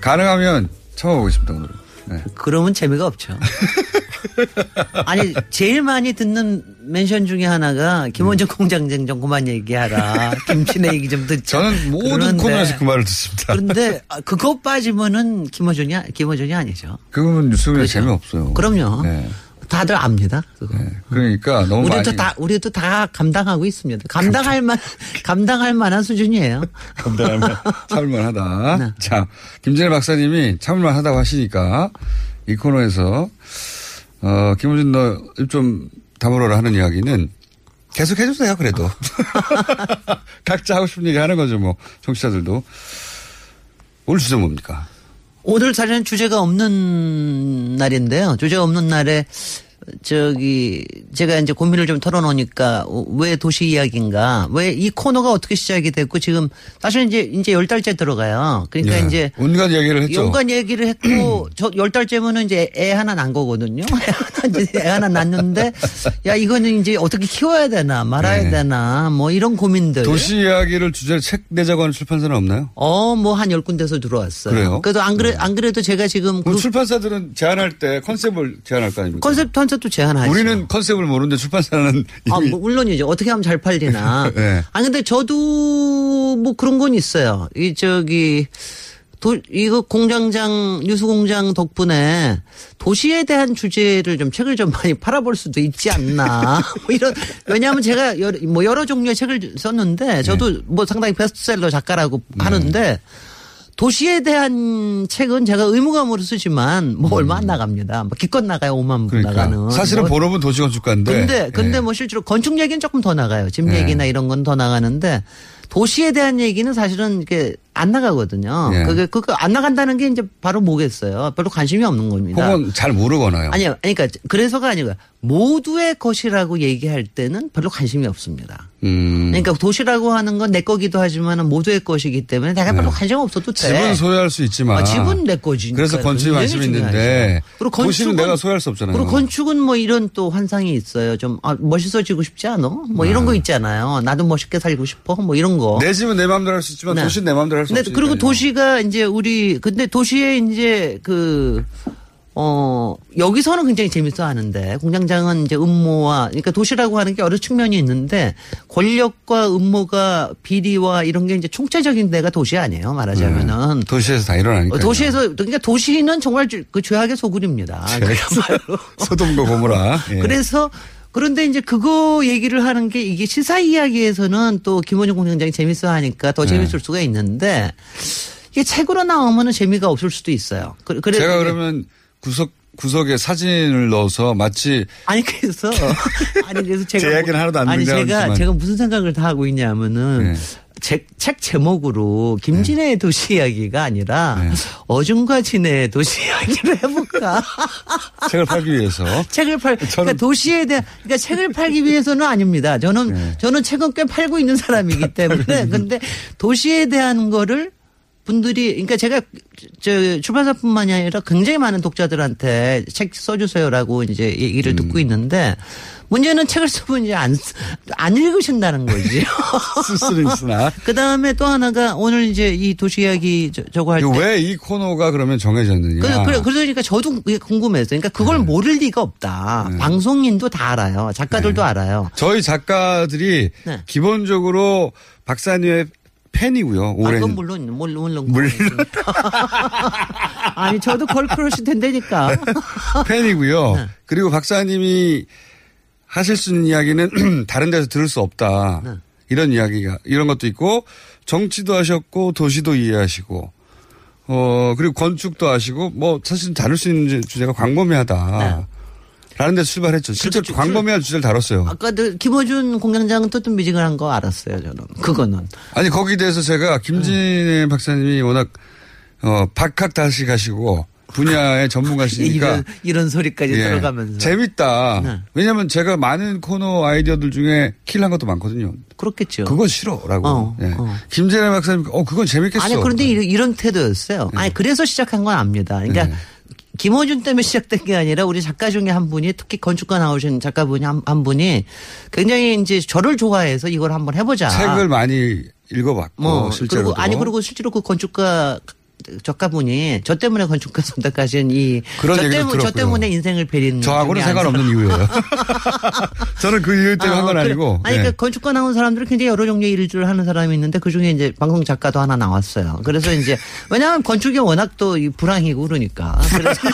가능하면 참아보겠습니다, 오늘은. 네. 그러면 재미가 없죠. 아니 제일 많이 듣는 멘션 중에 하나가 김원준 공장장 좀 그만 얘기하라. 김치네 얘기 좀 듣자. 저는 모든 코너에서 그 말을 듣습니다. 그런데 아, 그거 빠지면은 김원준이 김원준이 아니죠. 그거는 뉴스에 그렇죠. 재미없어요. 그럼요. 네. 다들 압니다. 그거. 그러니까 너무 우리도 많이. 다 우리도 다 감당하고 있습니다. 감당할 만 감당할 만한 수준이에요. 감당할 만, 참을만하다. 네. 자, 김진애 박사님이 참을만하다고 하시니까 이 코너에서 어, 김호준 너좀 다물어라 하는 이야기는 계속 해주세요. 그래도 각자 하고 싶은 얘기 하는 거죠. 뭐 청취자들도 오늘 주제 뭡니까? 오늘 사실은 주제가 없는 날인데요. 주제가 없는 날에 저기 제가 이제 고민을 좀 털어놓으니까 왜 도시 이야기인가 왜 이 코너가 어떻게 시작이 됐고 지금 사실 이제 이제 열 달째 들어가요. 그러니까 예, 이제 온갖 얘기를 했죠. 온갖 얘기를 했고 저 열 달째면은 이제 애 하나 난 거거든요. 애 하나, 낳는데 야 이거는 이제 어떻게 키워야 되나 말아야 네. 되나 뭐 이런 고민들. 도시 이야기를 주제로 책 내자고 하는 출판사는 없나요? 어뭐 한 열 군데서 들어왔어요. 그래요? 그래도 안 그래 안 그래도 제가 지금 그 출판사들은 제안할 때 컨셉을 제안할 거 아닙니까? 컨셉 컨셉도 제안하죠. 우리는 컨셉을 모르는데 출판사는 아, 뭐 물론이죠. 어떻게 하면 잘 팔리나. 네. 아, 근데 저도 뭐 그런 건 있어요. 이, 저기, 도, 이거 공장장, 뉴스공장 덕분에 도시에 대한 주제를 좀 책을 좀 많이 팔아볼 수도 있지 않나. 뭐 이런, 왜냐하면 제가 여러, 뭐 여러 종류의 책을 썼는데 저도 네. 뭐 상당히 베스트셀러 작가라고 하는데 도시에 대한 책은 제가 의무감으로 쓰지만 뭐 얼마 안 나갑니다. 뭐 기껏 나가요. 5만 음. 그러니까. 나가는. 사실은 뭐 본업은 도시건축가인데. 근데 근데 예. 뭐 실제로 건축 얘기는 조금 더 나가요. 집 네. 얘기나 이런 건 더 나가는데 도시에 대한 얘기는 사실은 이게 안 나가거든요. 예. 그게 그거 안 나간다는 게 이제 바로 뭐겠어요. 별로 관심이 없는 겁니다. 혹은 잘 모르거나요. 아니요. 그러니까 그래서가 아니고요. 모두의 것이라고 얘기할 때는 별로 관심이 없습니다. 음. 그러니까 도시라고 하는 건 내 거기도 하지만 모두의 것이기 때문에 내가 별로 관심 없어도 돼. 네. 집은 소유할 수 있지만. 아, 집은 내 거지. 그래서 건축에 관심이 있는데. 그리고 도시는 건축은 내가 소유할 수 없잖아요. 그리고 건축은 뭐 이런 또 환상이 있어요. 좀 아, 멋있어지고 싶지 않아? 뭐 이런 거 있잖아요. 나도 멋있게 살고 싶어. 뭐 이런 거. 내 집은 내 마음대로 할 수 있지만 네. 도시는 내 마음대로 할 수 없으니까. 그리고 도시가 이제 우리 근데 도시에 이제 그 어, 여기서는 굉장히 재밌어 하는데, 공장장은 이제 음모와, 그러니까 도시라고 하는 게 여러 측면이 있는데, 권력과 음모가 비리와 이런 게 이제 총체적인 데가 도시 아니에요, 말하자면은. 도시에서 다 일어나니까. 어, 도시에서, 그러니까 도시는 정말 주- 그 죄악의 소굴입니다. 그야말로. 소돔과 고모라. 예. 그래서 그런데 이제 그거 얘기를 하는 게 이게 시사 이야기에서는 또 김원중 공장장이 재밌어 하니까 더 네. 재밌을 수가 있는데 이게 책으로 나오면은 재미가 없을 수도 있어요. 그- 그래 제가 그러면 구석 구석에 사진을 넣어서 마치 아니 그래서 아니 그래서 제가 제 이야기는 하나도 안 아니 제가 등장하지만. 제가 무슨 생각을 다 하고 있냐면은 네. 책, 책 제목으로 김진애의 도시 이야기가 아니라 네. 어중과 진애의 도시 이야기를 해볼까? 책을 팔기 위해서. 책을 팔, 그러니까 도시에 대한, 그러니까 책을 팔기 위해서는 아닙니다. 저는, 네. 저는 책은 꽤 팔고 있는 사람이기 때문에. 근데 도시에 대한 거를 분들이, 그러니까 제가 저 출판사뿐만이 아니라 굉장히 많은 독자들한테 책 써주세요라고 이제 얘기를 음. 듣고 있는데 문제는 책을 써보면 이제 안, 안 읽으신다는 거지. 쓸 수는 있으나. 그 다음에 또 하나가 오늘 이제 이 도시 이야기 저, 저거 할 때. 왜 이 코너가 그러면 정해졌느냐. 그래, 그래, 그러니까 저도 그게 궁금했어요. 그러니까 그걸 네. 모를 리가 없다. 방송인도 다 알아요. 작가들도 알아요. 저희 작가들이 네. 기본적으로 박사님의 팬이고요. 아, 오랜 그건 물론, 물론, 물론. 아니, 저도 걸크러시 된다니까. 팬이고요. 네. 그리고 박사님이 하실 수 있는 이야기는 다른 데서 들을 수 없다. 네. 이런 이야기가 이런 것도 있고 정치도 하셨고 도시도 이해하시고 어 그리고 건축도 하시고 뭐 사실 다룰 수 있는 주제가 광범위하다. 라는 데서 출발했죠. 실제로 네. 그렇죠. 광범위한 주제를 다뤘어요. 아까도 김어준 공장장은 뜨뜻미지근한 거 알았어요, 저는. 그거는. 아니 거기에 대해서 제가 김진애 박사님이 워낙 어 박학다식하시고 분야의 전문가시니까 이런, 이런 소리까지 예, 들어가면서. 재밌다. 네. 왜냐하면 제가 많은 코너 아이디어들 중에 킬한 것도 많거든요. 그렇겠죠. 그건 싫어 라고. 어, 예. 어. 김진애 박사님, 어 그건 재밌겠어. 아니, 그런데 이런, 이런 태도였어요. 아니, 그래서 시작한 건 압니다. 그러니까 네. 김호준 때문에 시작된 게 아니라 우리 작가 중에 한 분이 특히 건축가 나오신 작가분이 한, 한 분이 굉장히 이제 저를 좋아해서 이걸 한번 해보자. 책을 많이 읽어봤고 뭐 실제로 그리고 아니 그리고 실제로 그 건축가 작가분이 저 때문에 건축가 선택하신 이 저, 때문에, 저 들었고요. 때문에 인생을 베린 저하고는 상관없는. 이유예요. 저는 그 이유 때문에 아, 한건 그래. 아니고. 아니, 예. 그러니까 건축가 나온 사람들은 굉장히 여러 종류의 일들을 하는 사람이 있는데 그 중에 이제 방송 작가도 하나 나왔어요. 그래서 이제 왜냐하면 건축이 워낙 또이 불황이고 그러니까. 그래서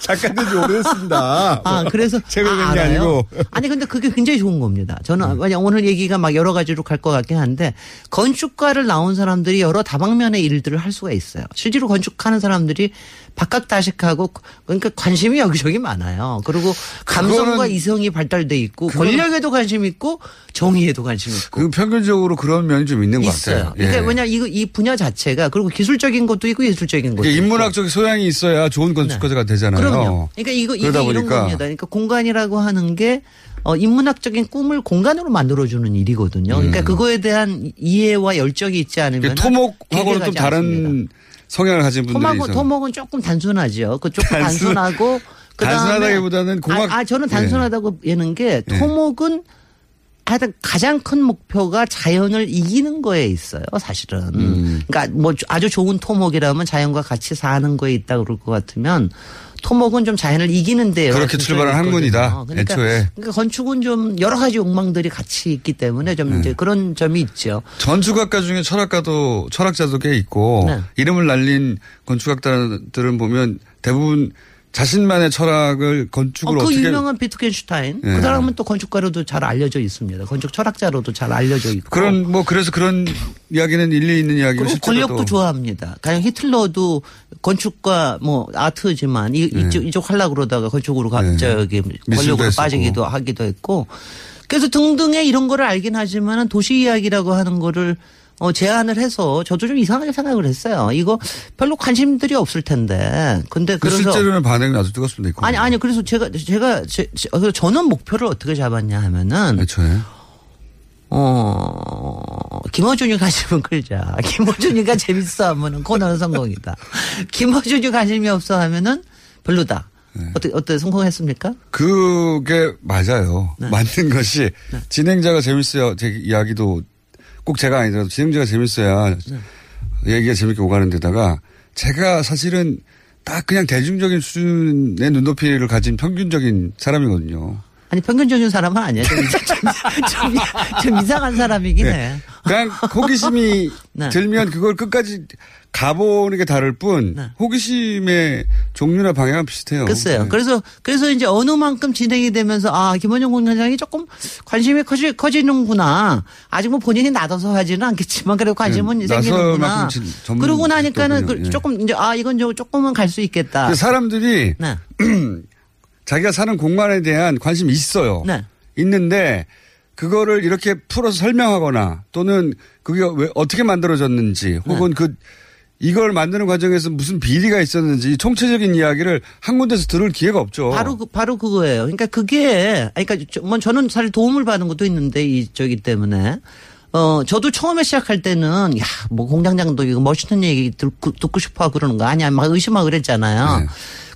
작가된 지 오래됐습니다. 아, 그래서. 책을 아, 알아요? 아니고. 아니, 근데 그게 굉장히 좋은 겁니다. 저는, 왜냐 오늘 얘기가 막 여러 가지로 갈 것 같긴 한데, 건축가를 나온 사람들이 여러 다방면의 일들을 할 수가 있어요. 실제로 건축하는 사람들이 박학다식하고, 그러니까 관심이 여기저기 많아요. 그리고 감성과 이성이 발달돼 있고, 권력에도 관심 있고, 정의에도 관심 있고. 그 평균적으로 그런 면이 좀 있는 것 있어요. 같아요. 그러니까 예. 왜냐 이, 이 분야 자체가 그리고 기술적인 것도 있고 예술적인 것도 이게 있고. 인문학적 소양이 있어야 좋은 건축가가 되잖아요. 그럼요. 그러니까 이거 이게 그러다 이런 보니까 겁니다. 그러니까 공간이라고 하는 게 어, 인문학적인 꿈을 공간으로 만들어주는 일이거든요. 그러니까 음. 그거에 대한 이해와 열정이 있지 않으면 토목하고는 좀 다른 성향을 가진 분들이 토목은, 있어요. 토목은 조금 단순하죠. 그 조금 단순- 단순하고 그다음에 단순하다기보다는 공학- 아, 아, 저는 단순하다고 얘는 게 예. 토목은 하여튼 가장 큰 목표가 자연을 이기는 거에 있어요, 사실은. 음. 그러니까 뭐 아주 좋은 토목이라면 자연과 같이 사는 거에 있다 그럴 것 같으면 토목은 좀 자연을 이기는데 그렇게 출발한 학문이다, 그러니까, 애초에. 그러니까 건축은 좀 여러 가지 욕망들이 같이 있기 때문에 좀 네. 이제 그런 점이 있죠. 전축학과 중에 철학가도 철학자도 꽤 있고 네. 이름을 날린 건축학자들은 보면 대부분 자신만의 철학을 건축을 어, 어, 그 유명한 비트겐슈타인 예. 그 사람은 또 건축가로도 잘 알려져 있습니다. 건축 철학자로도 잘 알려져 있고. 그런 뭐 그래서 그런 이야기는 일리 있는 이야기고 실제로도 권력도 좋아합니다. 가령 히틀러도 건축과 뭐 아트지만 이, 네. 이쪽 이쪽 하려 그러다가 건축으로 가, 네. 저기 미술도 권력으로. 빠지기도 하기도 했고. 그래서 등등의 이런 거를 알긴 하지만은 도시 이야기라고 하는 거를 어, 제안을 해서 저도 좀 이상하게 생각을 했어요. 이거 별로 관심들이 없을 텐데. 근데 그 그래서 실제로는 반응이 아주 뜨겁습니다. 이거. 아니 아니 그래서 제가 제가 제, 제- 그래서 저는 목표를 어떻게 잡았냐 하면은 애초에 어 김어준이 관심은 끌자. 김어준이가 재밌어 하면은 코너는 성공이다. 김어준이 관심이 없어 하면은 별로다. 네. 어떻게 어떻게 성공했습니까? 그게 맞아요. 네. 맞는 것이 진행자가 재밌어야 제 이야기도 꼭 제가 아니더라도 진행자가 재밌어야 네. 얘기가 재밌게 오가는 데다가 제가 사실은 딱 그냥 대중적인 수준의 눈높이를 가진 평균적인 사람이거든요. 아니 평균 적인 사람은 아니야. 좀, 좀, 좀, 좀 이상한 사람이긴 네. 해. 그냥 호기심이 네. 들면 그걸 끝까지 가보는 게 다를 뿐 호기심의 종류나 방향은 비슷해요. 글쎄요. 네. 그래서 그래서 이제 어느 만큼 진행이 되면서 아 김원영 공장장이 조금 관심이 커지, 커지는구나. 아직 뭐 본인이 나서서 하지는 않겠지만 그래도 관심은 네, 생기는구나. 그러고 나니까는. 그 예. 조금 이제 아 이건 좀 조금은 갈 수 있겠다. 사람들이 네. 자기가 사는 공간에 대한 관심이 있어요. 네. 있는데 그거를 이렇게 풀어서 설명하거나 또는 그게 왜 어떻게 만들어졌는지 혹은 그 이걸 만드는 과정에서 무슨 비리가 있었는지 총체적인 이야기를 한 군데서 들을 기회가 없죠. 바로 그, 바로 그거예요. 그러니까 그게 그러니까 저, 뭐 저는 사실 도움을 받은 것도 있는데 이 저기 때문에 어 저도 처음에 시작할 때는 야 뭐 공장장도 이거 멋있는 얘기 듣고, 듣고 싶어 그러는 거 아니야 막 의심하고 그랬잖아요.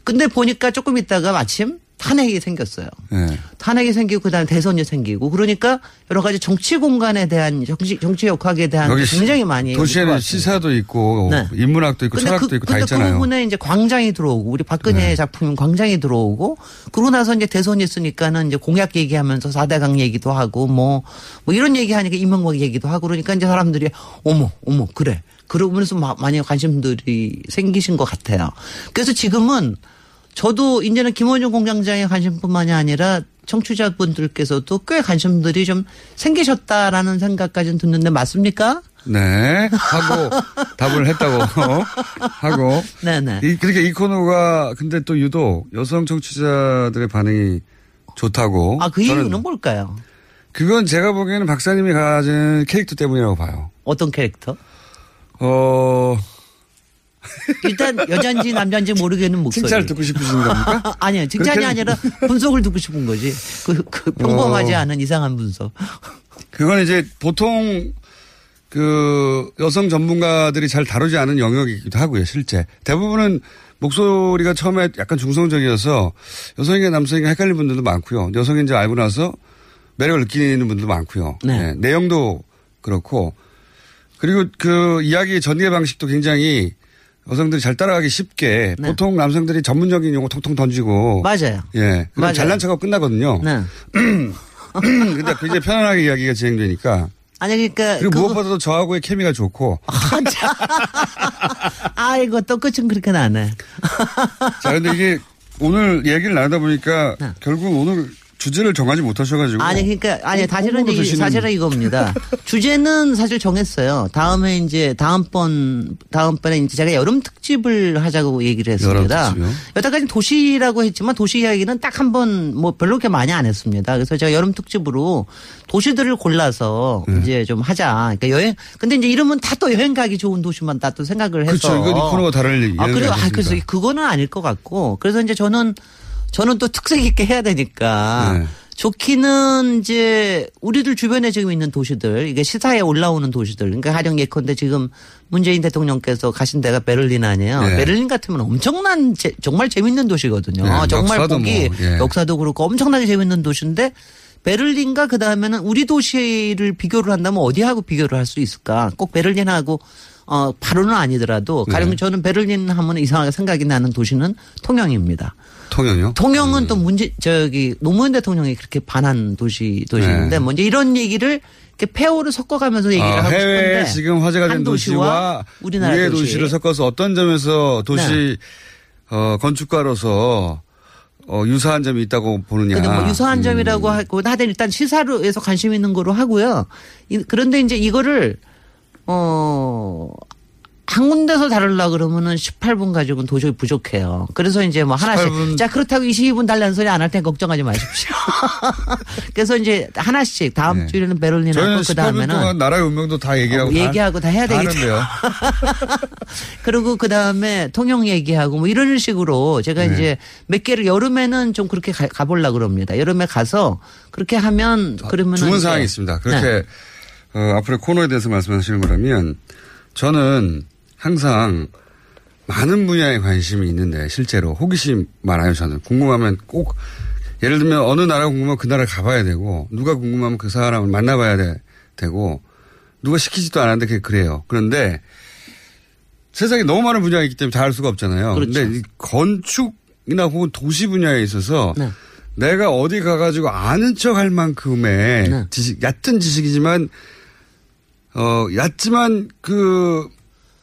근데 보니까 조금 있다가 마침 탄핵이 생겼어요. 네. 탄핵이 생기고 그다음에 대선이 생기고 그러니까 여러 가지 정치 공간에 대한 정치 정치 역학에 대한 굉장히 많이 도시에는. 시사도 있고 네. 인문학도 있고 근데 철학도 그, 있고 다 근데 있잖아요. 네. 그 부분에 이제 광장이 들어오고 우리 박근혜 작품인 광장이 들어오고 그러고 나서 이제 대선이 있으니까는 이제 공약 얘기하면서 4대강 얘기도 하고 뭐, 뭐 이런 얘기하니까 이명박 얘기도 하고 그러니까 이제 사람들이 어머, 어머, 그래. 그러면서 마- 많이 관심들이 생기신 것 같아요. 그래서 지금은 저도 이제는 김원중 공장장의 관심뿐만이 아니라 청취자분들께서도 꽤 관심들이 좀 생기셨다라는 생각까지는 듣는데 맞습니까? 네. 하고 답을 했다고 하고. 네네. 이, 그렇게 이 코너가 근데 또 유독 여성 청취자들의 반응이 좋다고. 아, 그 이유는 뭘까요? 그건 제가 보기에는 박사님이 가진 캐릭터 때문이라고 봐요. 어떤 캐릭터? 어, 일단 여잔지 남잔지 모르겠는 목소리. 칭찬을 듣고 싶으신 겁니까? 아니요. 칭찬이 아니라 분석을 듣고 싶은 거지. 그, 그 평범하지 어. 않은 이상한 분석. 그건 이제 보통 그 여성 전문가들이 잘 다루지 않은 영역이기도 하고요, 실제. 대부분은 목소리가 처음에 약간 중성적이어서 여성인가 남성인가 헷갈리는 분들도 많고요. 여성인지 알고 나서 매력을 느끼는 분들도 많고요. 네, 내용도 그렇고 그리고 그 이야기 전개 방식도 굉장히 여성들이 잘 따라가기 쉽게 보통 남성들이 전문적인 용어 통통 던지고 맞아요. 예. 그럼 맞아요. 잘난 척하고 끝나거든요. 네. 근데 굉장히 편안하게 이야기가 진행되니까. 아니, 그러니까. 그리고 그거- 무엇보다도 저하고의 케미가 좋고. 아이고, 또 끝은 그렇게 나네. 자, 근데 이게 오늘 얘기를 나누다 보니까 결국 오늘 주제를 정하지 못하셔가지고. 아니, 그러니까, 아니, 사실은, 이, 드시는- 사실은 이겁니다. 주제는 사실 정했어요. 다음에 이제, 다음번, 다음번에 이제 제가 여름 특집을 하자고 얘기를 했습니다. 여태까지 도시라고 했지만 도시 이야기는 딱 한 번 뭐 별로 그렇게 많이 안 했습니다. 그래서 제가 여름 특집으로 도시들을 골라서 네. 이제 좀 하자. 그러니까 여행, 근데 이제 이름은 다 또 여행 가기 좋은 도시만 다 또 생각을 해서. 그렇죠. 이건 이 코너가 다를 아, 얘기가 그래요? 아? 그래서 그거는 아닐 것 같고. 그래서 이제 저는 저는 또 특색 있게 해야 되니까. 네. 좋기는 이제 우리들 주변에 지금 있는 도시들, 이게 시사에 올라오는 도시들. 그러니까 가령 예컨대 지금 문재인 대통령께서 가신 데가 베를린 아니에요. 네. 베를린 같으면 엄청난 제- 정말 재밌는 도시거든요. 네, 정말 역사도 보기 뭐, 예. 역사도 그렇고 엄청나게 재밌는 도시인데 베를린과 그 다음에는 우리 도시를 비교를 한다면 어디하고 비교를 할 수 있을까? 꼭 베를린하고 어 바로는 아니더라도 가령 네. 저는 베를린 하면 이상하게 생각이 나는 도시는 통영입니다. 통영이요? 통영은 음. 또 문제 저기 노무현 대통령이 그렇게 반한 도시 도시인데 네. 뭐 이제 이런 얘기를 이렇게 페어를 섞어가면서 얘기를 아, 하고 해외 싶은데 지금 화제가 된한 도시와 우리나라 우리의 도시. 도시를 섞어서 어떤 점에서 도시 네. 어, 건축가로서 어, 유사한 점이 있다고 보느냐. 근데 뭐 유사한 음. 점이라고 하고 하여튼 일단 시사로 해서 관심 있는 거로 하고요. 이- 그런데 이제 이거를 어. 한 군데서 다루려 그러면은 18분 가지고는 도저히 부족해요. 그래서 이제 뭐 하나씩 18분. 자 그렇다고 22분 달라는 소리 안 할 테니 걱정하지 마십시오. 그래서 이제 하나씩 다음 네. 주에는 베를린 하고 그 18분 다음에는 나라의 운명도 다 얘기하고 어, 얘기하고 다 해야 되겠죠. 그리고 그 다음에 통영 얘기하고 뭐 이런 식으로 제가 네. 이제 몇 개를 여름에는 좀 그렇게 가, 가보려고 그럽니다. 여름에 가서 그렇게 하면 그러면 주문 사항이 있습니다. 그렇게 어, 앞으로 코너에 대해서 말씀하시는 거라면 저는 항상 많은 분야에 관심이 있는데 실제로 호기심 많아요. 저는 궁금하면 꼭 예를 들면 어느 나라 궁금하면 그 나라 가봐야 되고 누가 궁금하면 그 사람을 만나봐야 돼, 되고 누가 시키지도 않았는데 그게 그래요. 그런데 세상에 너무 많은 분야가 있기 때문에 다알 수가 없잖아요. 그렇죠. 근데 이 건축이나 혹은 도시 분야에 있어서 네. 내가 어디 가가지고 아는 척 할 만큼의 네. 지식, 얕은 지식이지만 어, 얕지만 그,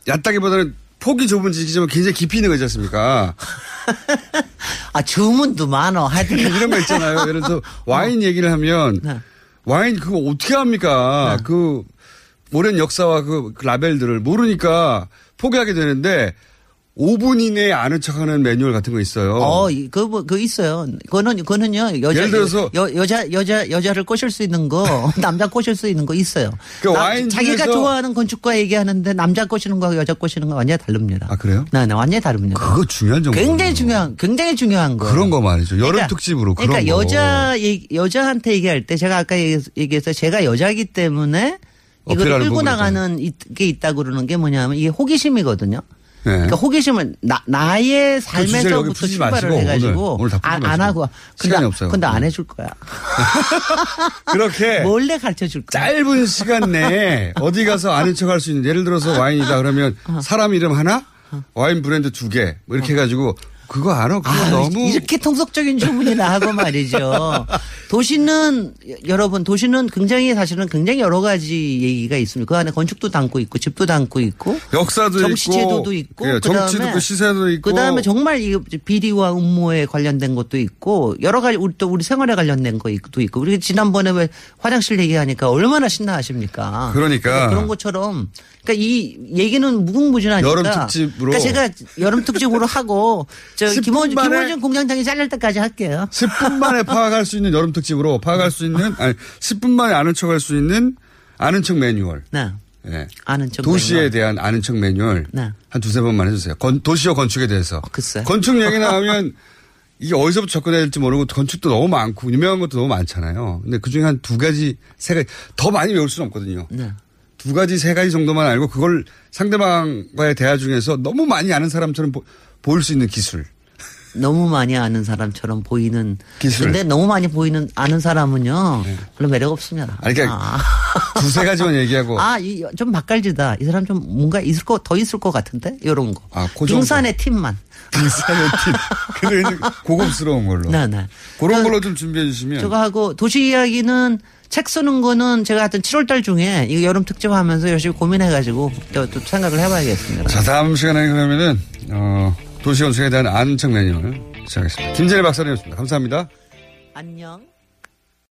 얕다기보다는 폭이 좁은 지지만 굉장히 깊이 있는 거지 않습니까? 아, 주문도 많어. 하여튼. 이런 거 있잖아요. 예를 들어서 와인 얘기를 하면 네. 와인 그거 어떻게 합니까? 그 오랜 역사와 그 라벨들을 모르니까 포기하게 되는데 5분 이내에 아는 척하는 매뉴얼 같은 거 있어요. 어, 이- 그, 뭐, 그 있어요. 그거는, 그거는요, 여자, 예를 들어서- 여, 여자, 여자, 여자를 꼬실 수 있는 거, 남자 꼬실 수 있는 거 있어요. 그 나- 와인 자기가 좋아하는 건축가 얘기하는데 남자 꼬시는 거하고 여자 꼬시는 거 완전히 다릅니다. 아 그래요? 네, 네, 완전히 다릅니다. 그거 중요한 정보. 굉장히 중요한, 굉장히 중요한 거. 그런 거 말이죠. 여름 그러니까- 특집으로 그런 그러니까 거. 여자, 여자한테 얘기할 때 제가 아까 얘기- 얘기해서 제가 여자기 때문에 이걸 끌고. 나가는 이- 게 있다고 그러는 게 뭐냐면 이게 호기심이거든요. 네. 그러니까 호기심은 나, 나의 여기 삶에서부터 출발을 마시고 해가지고 오늘, 오늘 안, 안 마시고. 하고 근데, 시간이 없어요. 근데 안 네. 해줄 거야. 그렇게 몰래 가르쳐 줄 거야. 짧은 시간 내에 어디 가서 아는 척 할 수 있는 예를 들어서 와인이다 그러면 어. 사람 이름 하나 와인 브랜드 두 개 뭐 이렇게 해가지고 그거 알아? 그거 아, 너무 이렇게 통속적인 주문이 나 하고 말이죠. 도시는 여러분 도시는 굉장히 사실은 굉장히 여러 가지 얘기가 있습니다. 그 안에 건축도 담고 있고 집도 담고 있고 역사도 정치제도도 있고, 있고 예, 정치도 있고 시세도 있고 그다음에 정말 이 비리와 음모에 관련된 것도 있고 여러 가지 우리 또 우리 생활에 관련된 것도 있고 우리 지난번에 왜 화장실 얘기하니까 얼마나 신나하십니까? 그러니까. 그런 것처럼 그러니까 이 얘기는 무궁무진하니까 여름 특집으로. 그러니까 제가 여름 특집으로 하고 저 10분 김원 만에- 김원준 공장장이 잘릴 때까지 할게요. 10분 만에 파악할 수 있는 여름 특집으로 파악할 수 있는 아니 10분 만에 아는 척할 수 있는 아는 척 매뉴얼. 네. 예. 아는 척 도시에 매뉴얼. 대한 아는 척 매뉴얼 네. 한 두세 번만 해주세요. 건- 도시와 건축에 대해서. 글쎄. 건축 얘기 나오면 이게 어디서부터 접근해야 될지 모르고 건축도 너무 많고 유명한 것도 너무 많잖아요. 근데 그중에 한 두 가지, 세 가지 더 많이 외울 수는 없거든요. 네. 두 가지, 세 가지 정도만 알고 그걸 상대방과의 대화 중에서 너무 많이 아는 사람처럼 보, 보일 수 있는 기술. 너무 많이 아는 사람처럼 보이는 기술. 네. 근데 너무 많이 보이는 아는 사람은요 별로 매력 없습니다. 아니, 그러니까 두세 가지만 얘기하고. 아좀 맛깔지다. 이 사람 좀 뭔가 있을 거 더 있을 것 같은데 이런 거. 아, 그. 등산의 팀만. 등산의 팀. 근데 고급스러운 걸로. 네 네. 그런 걸로 좀 준비해 주시면. 저거 하고 도시 이야기는 책 쓰는 거는 제가 하여튼 7월달 중에 이거 여름 특집 하면서 열심히 고민해가지고 또, 또 생각을 해봐야겠습니다. 자, 다음 시간에 그러면은, 어, 도시 건축에 대한 척 매뉴얼 시작하겠습니다. 김재래 박사님이었습니다. 감사합니다. 안녕.